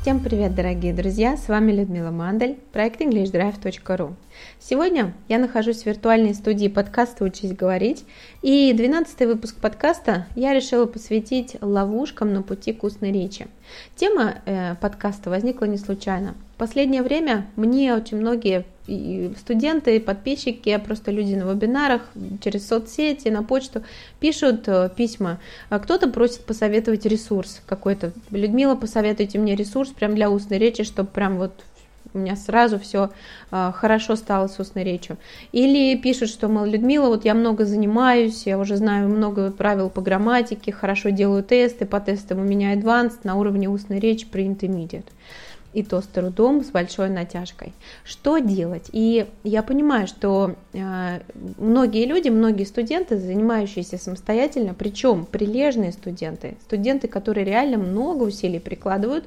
Всем привет, дорогие друзья! С вами Людмила Мандель, проект EnglishDrive.ru. Сегодня я нахожусь в виртуальной студии подкаста «Учись говорить», и 12 выпуск подкаста я решила посвятить ловушкам на пути к устной речи. Тема э, подкаста возникла не случайно. В последнее время мне очень многие студенты, подписчики, просто люди на вебинарах, через соцсети, на почту пишут э, письма. А кто-то просит посоветовать ресурс какой-то. Людмила, посоветуйте мне ресурс прям для устной речи, чтобы прям вот у меня сразу все э, хорошо стало с устной речью. Или пишут, что, мол, Людмила, вот я много занимаюсь, я уже знаю много правил по грамматике, хорошо делаю тесты, по тестам у меня advanced на уровне устной речи при intermediate и то с трудом, с большой натяжкой. Что делать? И я понимаю, что э, многие люди, многие студенты, занимающиеся самостоятельно, причем прилежные студенты, студенты, которые реально много усилий прикладывают,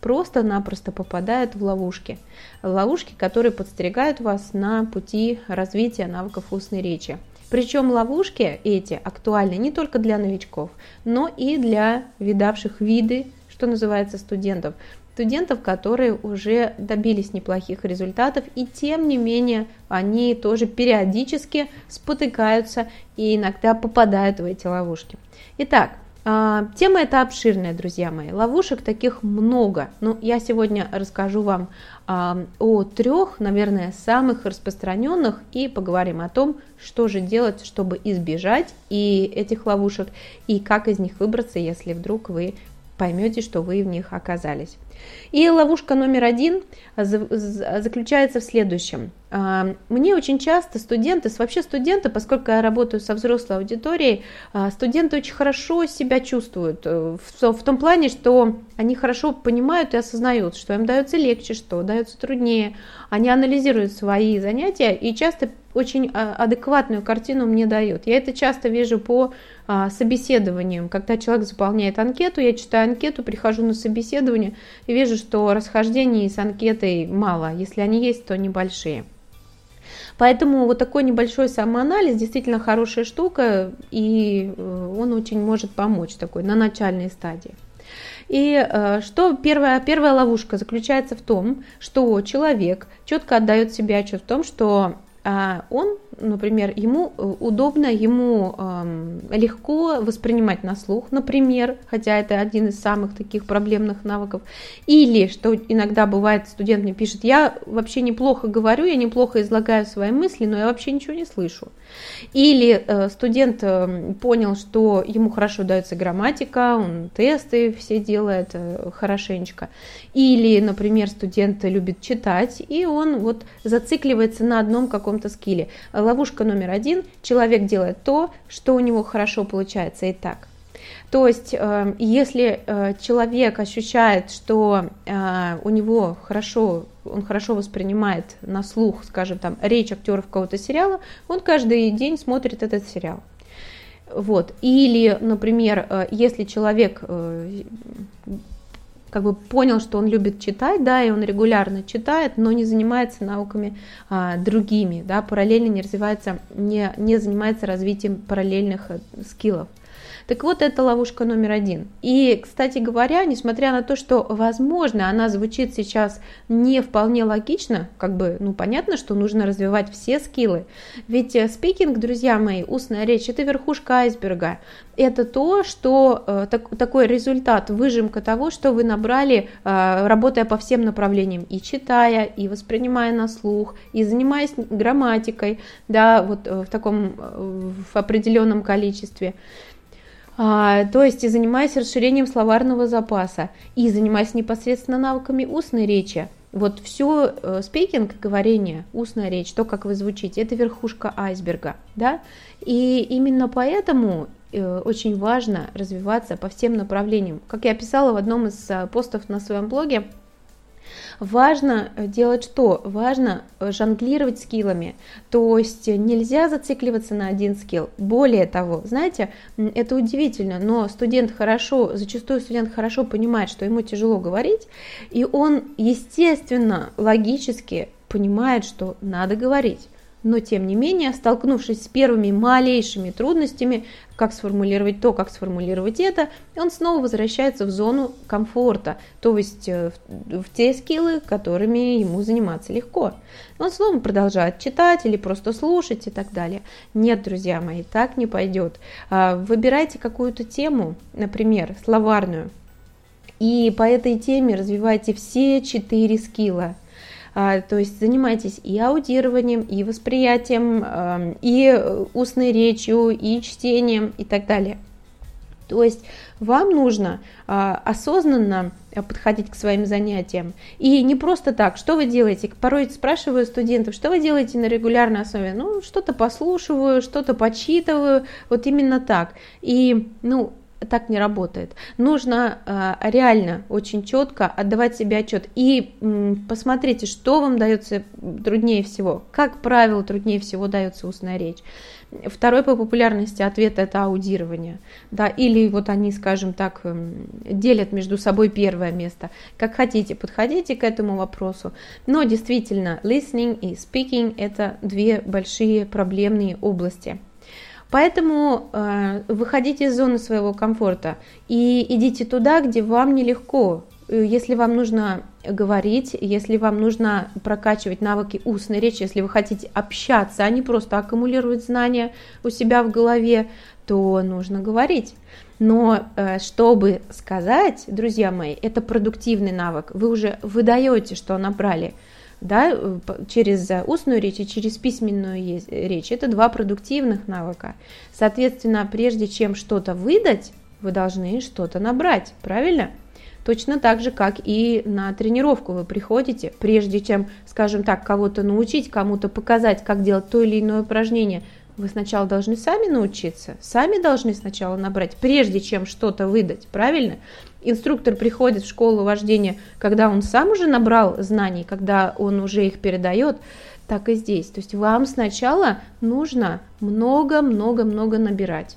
просто-напросто попадают в ловушки. Ловушки, которые подстерегают вас на пути развития навыков устной речи. Причем ловушки эти актуальны не только для новичков, но и для видавших виды, что называется, студентов студентов, которые уже добились неплохих результатов, и тем не менее они тоже периодически спотыкаются и иногда попадают в эти ловушки. Итак, а, Тема эта обширная, друзья мои. Ловушек таких много. Но ну, я сегодня расскажу вам а, о трех, наверное, самых распространенных и поговорим о том, что же делать, чтобы избежать и этих ловушек, и как из них выбраться, если вдруг вы поймете, что вы в них оказались. И ловушка номер один заключается в следующем. А, мне очень часто студенты, вообще студенты, поскольку я работаю со взрослой аудиторией, а, студенты очень хорошо себя чувствуют э, в, том плане, что они хорошо понимают и осознают, что им дается легче, что дается труднее. Они анализируют свои занятия и часто очень а, адекватную картину мне дают. Я это часто вижу по собеседованиям. Когда человек заполняет анкету, я читаю анкету, прихожу на собеседование и вижу, что расхождений с анкетой мало. Если они есть, то небольшие. Поэтому вот такой небольшой самоанализ действительно хорошая штука, и э, он очень может помочь такой на начальной стадии. И э, что первая, первая ловушка заключается в том, что человек четко отдает себе отчет в том, что а, он например, ему э, удобно, ему э, легко воспринимать на слух, например, хотя это один из самых таких проблемных навыков. Или, что иногда бывает, студент мне пишет, я вообще неплохо говорю, я неплохо излагаю свои мысли, но я вообще ничего не слышу. Или э, студент э, понял, что ему хорошо дается грамматика, он тесты все делает э, хорошенечко. Или, например, студент любит читать, и он вот зацикливается на одном каком-то скилле ловушка номер один. Человек делает то, что у него хорошо получается и так. То есть, э, если э, человек ощущает, что э, у него хорошо, он хорошо воспринимает на слух, скажем, там, речь актеров какого-то сериала, он каждый день смотрит этот сериал. Вот. Или, например, если человек как бы понял, что он любит читать, да, и он регулярно читает, но не занимается науками а, другими, да, параллельно не развивается, не, не занимается развитием параллельных скиллов. Так вот, это ловушка номер один. И, кстати говоря, несмотря на то, что, возможно, она звучит сейчас не вполне логично, как бы, ну, понятно, что нужно развивать все скиллы, ведь э, спикинг, друзья мои, устная речь, это верхушка айсберга. Это то, что э, так, такой результат, выжимка того, что вы набрали, э, работая по всем направлениям, и читая, и воспринимая на слух, и занимаясь грамматикой, да, вот в таком, в определенном количестве. А, то есть и занимаясь расширением словарного запаса, и занимаясь непосредственно навыками устной речи. Вот все э, спикинг, говорение, устная речь, то, как вы звучите, это верхушка айсберга, да, и именно поэтому э, очень важно развиваться по всем направлениям. Как я писала в одном из э, постов на своем блоге, Важно э, делать что? Важно э, жонглировать скиллами. То есть нельзя зацикливаться на один скилл. Более того, знаете, это удивительно, но студент хорошо, зачастую студент хорошо понимает, что ему тяжело говорить, и он, естественно, логически понимает, что надо говорить. Но тем не менее, столкнувшись с первыми малейшими трудностями, как сформулировать то, как сформулировать это, он снова возвращается в зону комфорта, то есть э, в, в те скиллы, которыми ему заниматься легко. Он снова продолжает читать или просто слушать и так далее. Нет, друзья мои, так не пойдет. А, выбирайте какую-то тему, например, словарную, и по этой теме развивайте все четыре скилла. А, то есть занимайтесь и аудированием, и восприятием, и устной речью, и чтением и так далее. То есть вам нужно а, осознанно подходить к своим занятиям. И не просто так, что вы делаете? Порой спрашиваю студентов, что вы делаете на регулярной основе? Ну, что-то послушиваю, что-то почитываю, вот именно так. И, ну, так не работает. Нужно э, реально очень четко отдавать себе отчет. И э, посмотрите, что вам дается труднее всего. Как правило, труднее всего дается устная речь. Второй по популярности ответ это аудирование. Да, или вот они, скажем так, делят между собой первое место. Как хотите, подходите к этому вопросу. Но действительно, listening и speaking это две большие проблемные области. Поэтому э, выходите из зоны своего комфорта и идите туда, где вам нелегко. Э, если вам нужно говорить, если вам нужно прокачивать навыки устной речи, если вы хотите общаться, а не просто аккумулировать знания у себя в голове, то нужно говорить. Но э, чтобы сказать, друзья мои, это продуктивный навык. Вы уже выдаете, что набрали да, э, через устную речь и через письменную речь. Это два продуктивных навыка. Соответственно, прежде чем что-то выдать, вы должны что-то набрать, правильно? Точно так же, как и на тренировку вы приходите, прежде чем, скажем так, кого-то научить, кому-то показать, как делать то или иное упражнение, вы сначала должны сами научиться, сами должны сначала набрать, прежде чем что-то выдать, правильно? Инструктор приходит в школу вождения, когда он сам уже набрал знаний, когда он уже их передает, так и здесь. То есть вам сначала нужно много-много-много набирать.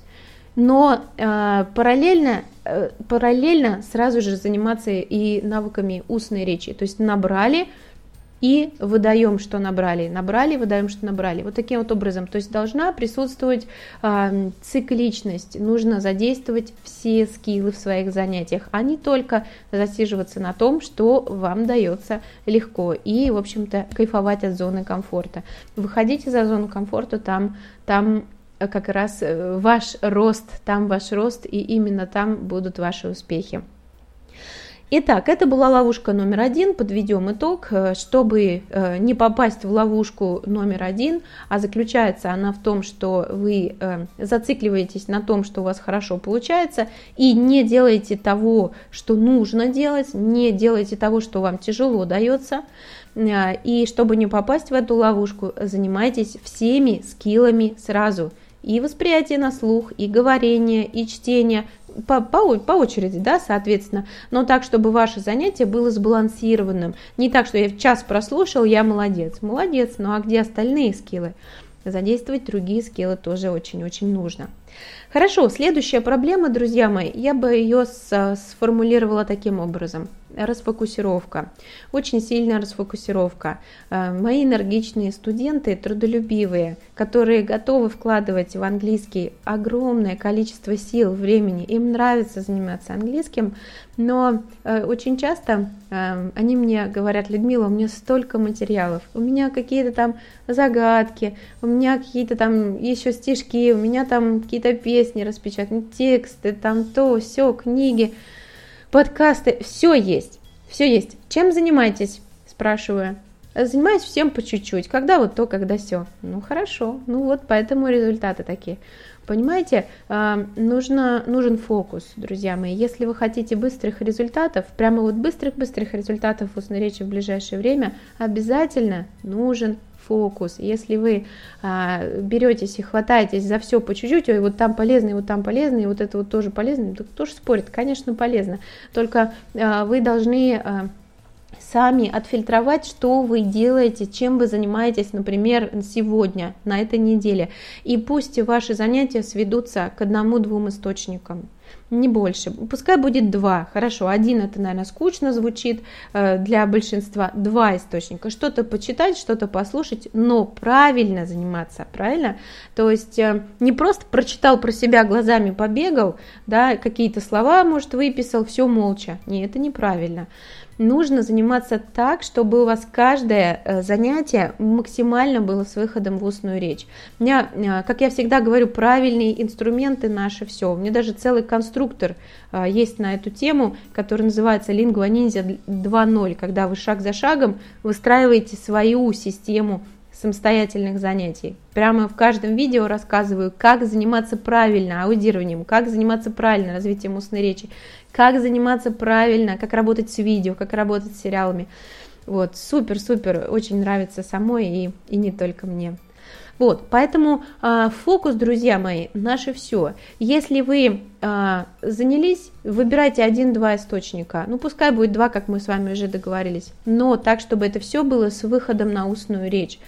Но э, параллельно, э, параллельно сразу же заниматься и навыками устной речи. То есть набрали, и выдаем, что набрали, набрали, выдаем, что набрали. Вот таким вот образом. То есть должна присутствовать э, цикличность, нужно задействовать все скиллы в своих занятиях, а не только засиживаться на том, что вам дается легко и, в общем-то, кайфовать от зоны комфорта. Выходите за зону комфорта, там, там как раз э, ваш рост, там ваш рост, и именно там будут ваши успехи. Итак, это была ловушка номер один. Подведем итог. Э, чтобы э, не попасть в ловушку номер один, а заключается она в том, что вы э, зацикливаетесь на том, что у вас хорошо получается, и не делаете того, что нужно делать, не делаете того, что вам тяжело дается. И чтобы не попасть в эту ловушку, занимайтесь всеми скиллами сразу – и восприятие на слух, и говорение, и чтение, по, по, по очереди, да, соответственно, но так, чтобы ваше занятие было сбалансированным. Не так, что я в час прослушал, я молодец. Молодец, ну а где остальные скиллы? Задействовать другие скиллы тоже очень-очень нужно. Хорошо, следующая проблема, друзья мои, я бы ее сформулировала таким образом – расфокусировка, очень сильная расфокусировка. Э, мои энергичные студенты, трудолюбивые, которые готовы вкладывать в английский огромное количество сил, времени, им нравится заниматься английским, но э, очень часто э, они мне говорят, Людмила, у меня столько материалов, у меня какие-то там загадки, у меня какие-то там еще стишки, у меня там какие-то песни распечатаны, тексты, там то, все, книги подкасты, все есть, все есть. Чем занимаетесь? Спрашиваю. Занимаюсь всем по чуть-чуть. Когда вот то, когда все. Ну хорошо. Ну вот поэтому результаты такие. Понимаете, а, нужно, нужен фокус, друзья мои. Если вы хотите быстрых результатов, прямо вот быстрых-быстрых результатов в устной речи в ближайшее время, обязательно нужен фокус. Если вы а, беретесь и хватаетесь за все по чуть-чуть, и вот там полезно, и вот там полезно, и вот это вот тоже полезно, то тоже спорит, конечно, полезно. Только а, вы должны а, сами отфильтровать, что вы делаете, чем вы занимаетесь, например, сегодня, на этой неделе. И пусть ваши занятия сведутся к одному-двум источникам – не больше. Пускай будет два, хорошо, один это, наверное, скучно звучит э, для большинства, два источника, что-то почитать, что-то послушать, но правильно заниматься, правильно? То есть э, не просто прочитал про себя глазами, побегал, да, какие-то слова, может, выписал, все молча, не, это неправильно нужно заниматься так, чтобы у вас каждое э, занятие максимально было с выходом в устную речь. У меня, как я всегда говорю, правильные инструменты наши все. У меня даже целый конструктор э, есть на эту тему, который называется Lingua Ninja 2.0, когда вы шаг за шагом выстраиваете свою систему самостоятельных занятий. Прямо в каждом видео рассказываю, как заниматься правильно аудированием, как заниматься правильно развитием устной речи, как заниматься правильно, как работать с видео, как работать с сериалами. Вот, супер-супер, очень нравится самой и, и не только мне. Вот, поэтому э, фокус, друзья мои, наше все. Если вы э, занялись, выбирайте один-два источника. Ну, пускай будет два, как мы с вами уже договорились, но так, чтобы это все было с выходом на устную речь.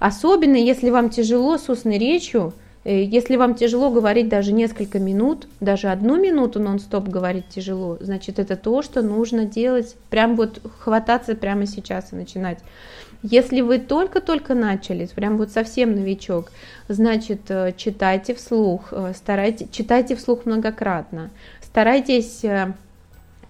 Особенно, если вам тяжело с устной речью, если вам тяжело говорить даже несколько минут, даже одну минуту нон-стоп говорить тяжело, значит это то, что нужно делать, прям вот хвататься прямо сейчас и начинать. Если вы только-только начали, прям вот совсем новичок, значит э, читайте вслух, э, старайтесь, читайте вслух многократно, старайтесь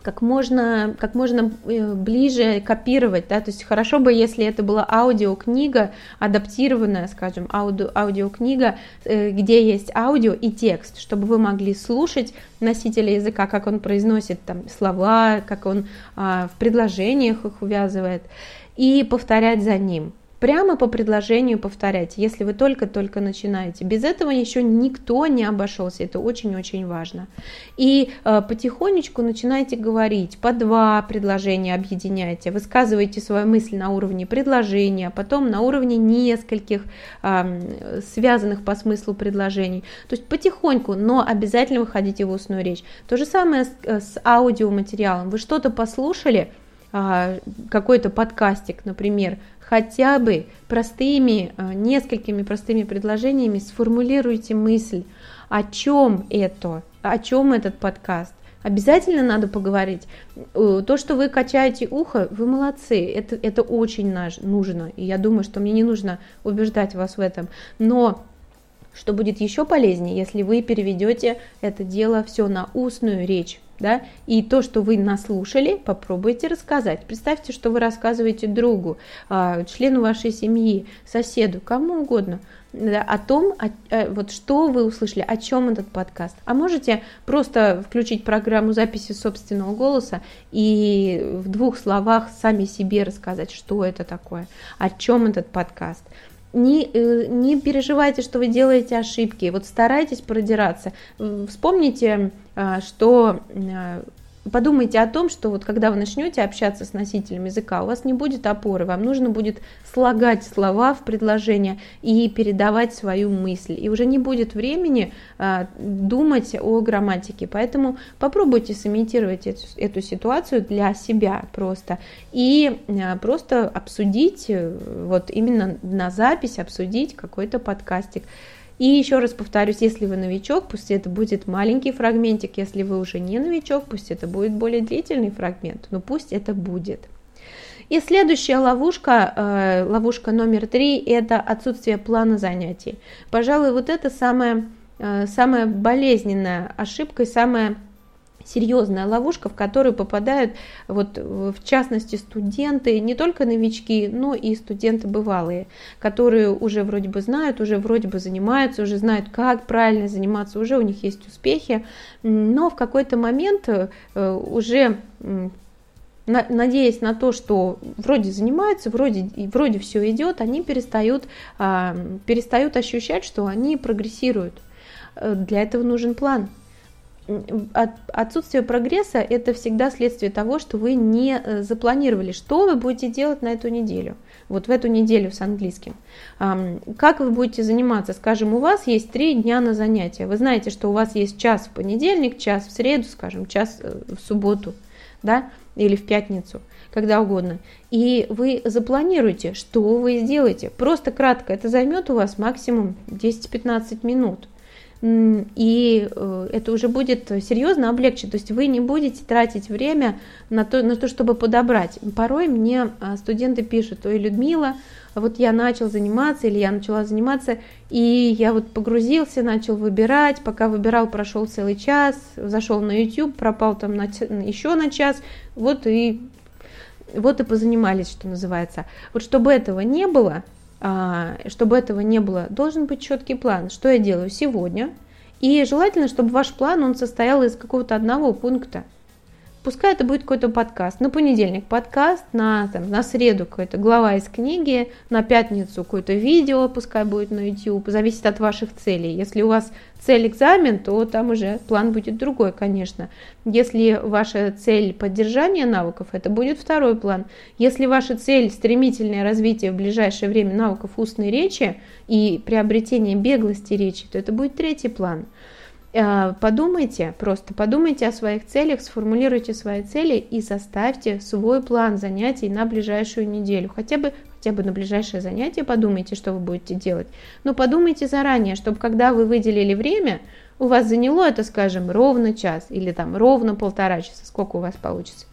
как можно, как можно э, ближе копировать, да, то есть хорошо бы, если это была аудиокнига, адаптированная, скажем, ауди, аудиокнига, э, где есть аудио и текст, чтобы вы могли слушать носителя языка, как он произносит там слова, как он а, в предложениях их увязывает, и повторять за ним прямо по предложению повторять, если вы только-только начинаете. Без этого еще никто не обошелся, это очень-очень важно. И э, потихонечку начинайте говорить, по два предложения объединяйте, высказывайте свою мысль на уровне предложения, потом на уровне нескольких э, связанных по смыслу предложений. То есть потихоньку, но обязательно выходите в устную речь. То же самое с, э, с аудиоматериалом. Вы что-то послушали, а, какой-то подкастик, например, хотя бы простыми, э, несколькими простыми предложениями сформулируйте мысль, о чем это, о чем этот подкаст. Обязательно надо поговорить. Э, то, что вы качаете ухо, вы молодцы. Это, это очень нужно. И я думаю, что мне не нужно убеждать вас в этом. Но что будет еще полезнее, если вы переведете это дело все на устную речь да, и то, что вы наслушали, попробуйте рассказать. Представьте, что вы рассказываете другу, а, члену вашей семьи, соседу, кому угодно, да, о том, о, э, вот что вы услышали, о чем этот подкаст. А можете просто включить программу записи собственного голоса и в двух словах сами себе рассказать, что это такое, о чем этот подкаст не, э, не переживайте, что вы делаете ошибки, вот старайтесь продираться. Вспомните, а, что а, подумайте о том, что вот когда вы начнете общаться с носителем языка, у вас не будет опоры, вам нужно будет слагать слова в предложение и передавать свою мысль. И уже не будет времени а, думать о грамматике. Поэтому попробуйте сымитировать эту, эту ситуацию для себя просто и а, просто обсудить, э, вот именно на запись обсудить какой-то подкастик. И еще раз повторюсь, если вы новичок, пусть это будет маленький фрагментик, если вы уже не новичок, пусть это будет более длительный фрагмент, но пусть это будет. И следующая ловушка, э, ловушка номер три, это отсутствие плана занятий. Пожалуй, вот это самая, э, самая болезненная ошибка и самая серьезная ловушка, в которую попадают вот в частности студенты, не только новички, но и студенты бывалые, которые уже вроде бы знают, уже вроде бы занимаются, уже знают, как правильно заниматься, уже у них есть успехи, но в какой-то момент э, уже надеясь на то, что вроде занимаются, вроде, вроде все идет, они перестают, а, перестают ощущать, что они прогрессируют. Э, для этого нужен план отсутствие прогресса – это всегда следствие того, что вы не э, запланировали, что вы будете делать на эту неделю, вот в эту неделю с английским. Как вы будете заниматься? Скажем, у вас есть три дня на занятия. Вы знаете, что у вас есть час в понедельник, час в среду, скажем, час э, в субботу, да, или в пятницу, когда угодно. И вы запланируете, что вы сделаете. Просто кратко, это займет у вас максимум 10-15 минут – и э, это уже будет серьезно облегчить. То есть вы не будете тратить время на то, на то, чтобы подобрать. Порой мне а, студенты пишут, ой, Людмила, вот я начал заниматься или я начала заниматься, и я вот погрузился, начал выбирать, пока выбирал, прошел целый час, зашел на YouTube, пропал там на, еще на час, вот и вот и позанимались, что называется. Вот чтобы этого не было, чтобы этого не было, должен быть четкий план, что я делаю сегодня. И желательно, чтобы ваш план, он состоял из какого-то одного пункта. Пускай это будет какой-то подкаст. На понедельник подкаст, на, там, на среду какая-то глава из книги, на пятницу какое-то видео, пускай будет на YouTube. Зависит от ваших целей. Если у вас цель экзамен, то там уже план будет другой, конечно. Если ваша цель поддержание навыков, это будет второй план. Если ваша цель стремительное развитие в ближайшее время навыков устной речи и приобретение беглости речи, то это будет третий план. Э, подумайте, просто подумайте о своих целях, сформулируйте свои цели и составьте свой план занятий на ближайшую неделю. Хотя бы, хотя бы на ближайшее занятие подумайте, что вы будете делать. Но подумайте заранее, чтобы когда вы выделили время, у вас заняло это, скажем, ровно час или там ровно полтора часа, сколько у вас получится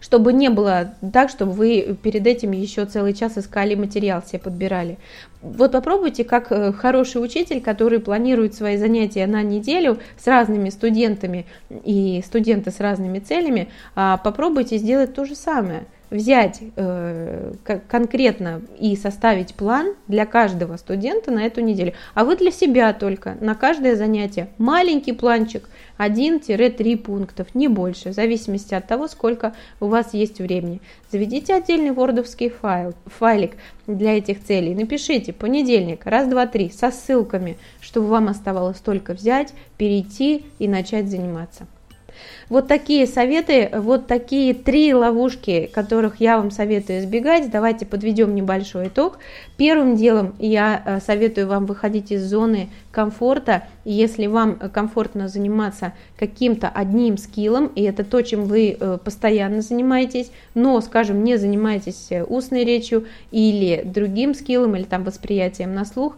чтобы не было так, чтобы вы перед этим еще целый час искали материал, себе подбирали. Вот попробуйте, как э, хороший учитель, который планирует свои занятия на неделю с разными студентами и студенты с разными целями, а, попробуйте сделать то же самое. Взять э, конкретно и составить план для каждого студента на эту неделю, а вы для себя только на каждое занятие. Маленький планчик, 1-3 пунктов, не больше, в зависимости от того, сколько у вас есть времени. Заведите отдельный вордовский файл, файлик для этих целей, напишите понедельник, раз, два, три, со ссылками, чтобы вам оставалось только взять, перейти и начать заниматься. Вот такие советы, вот такие три ловушки, которых я вам советую избегать. Давайте подведем небольшой итог. Первым делом я э, советую вам выходить из зоны комфорта. Если вам комфортно заниматься каким-то одним скиллом, и это то, чем вы э, постоянно занимаетесь, но, скажем, не занимаетесь э, устной речью или другим скиллом, или там восприятием на слух,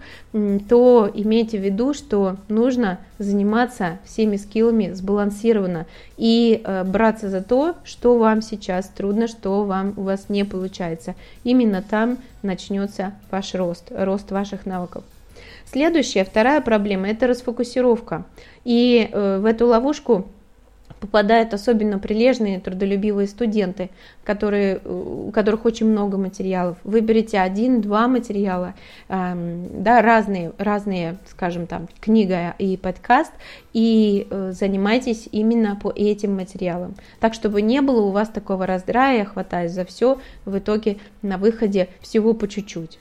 то имейте в виду, что нужно заниматься всеми скиллами сбалансированно и э, браться за то, что вам сейчас трудно, что вам у вас не получается. Именно там начнется ваш рост, рост ваших навыков. Следующая, вторая проблема – это расфокусировка. И э, в эту ловушку попадают особенно прилежные, трудолюбивые студенты, которые, у которых очень много материалов. Выберите один-два материала, эм, да, разные, разные, скажем там, книга и подкаст, и э, занимайтесь именно по этим материалам. Так, чтобы не было у вас такого раздрая, хватаясь за все, в итоге на выходе всего по чуть-чуть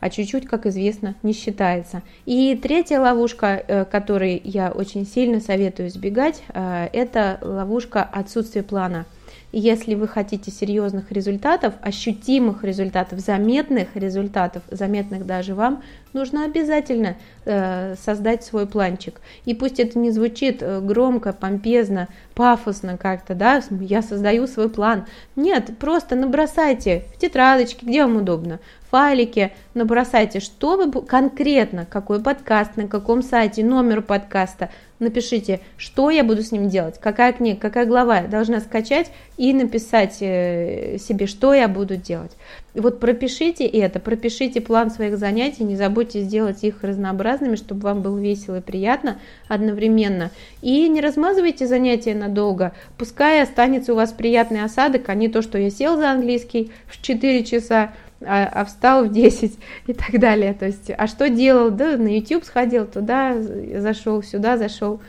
а чуть-чуть, как известно, не считается. И третья ловушка, э, которой я очень сильно советую избегать, э, это ловушка отсутствия плана – если вы хотите серьезных результатов, ощутимых результатов, заметных результатов, заметных даже вам, нужно обязательно э, создать свой планчик. И пусть это не звучит э, громко, помпезно, пафосно как-то, да, я создаю свой план. Нет, просто набросайте в тетрадочке, где вам удобно, файлике, набросайте, что вы конкретно, какой подкаст, на каком сайте, номер подкаста, напишите, что я буду с ним делать, какая книга, какая глава я должна скачать и написать э, себе, что я буду делать. И вот пропишите это, пропишите план своих занятий, не забудьте сделать их разнообразными, чтобы вам было весело и приятно одновременно. И не размазывайте занятия надолго, пускай останется у вас приятный осадок, а не то, что я сел за английский в 4 часа, а, а встал в 10 и так далее. То есть, а что делал? Да, на YouTube сходил, туда зашел, сюда зашел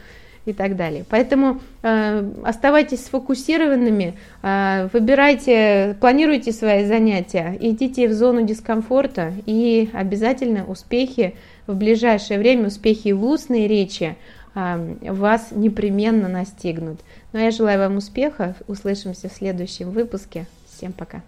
и так далее. Поэтому э, оставайтесь сфокусированными, э, выбирайте, планируйте свои занятия, идите в зону дискомфорта и обязательно успехи в ближайшее время, успехи в устной речи э, вас непременно настигнут. Но ну, а я желаю вам успеха, услышимся в следующем выпуске. Всем пока!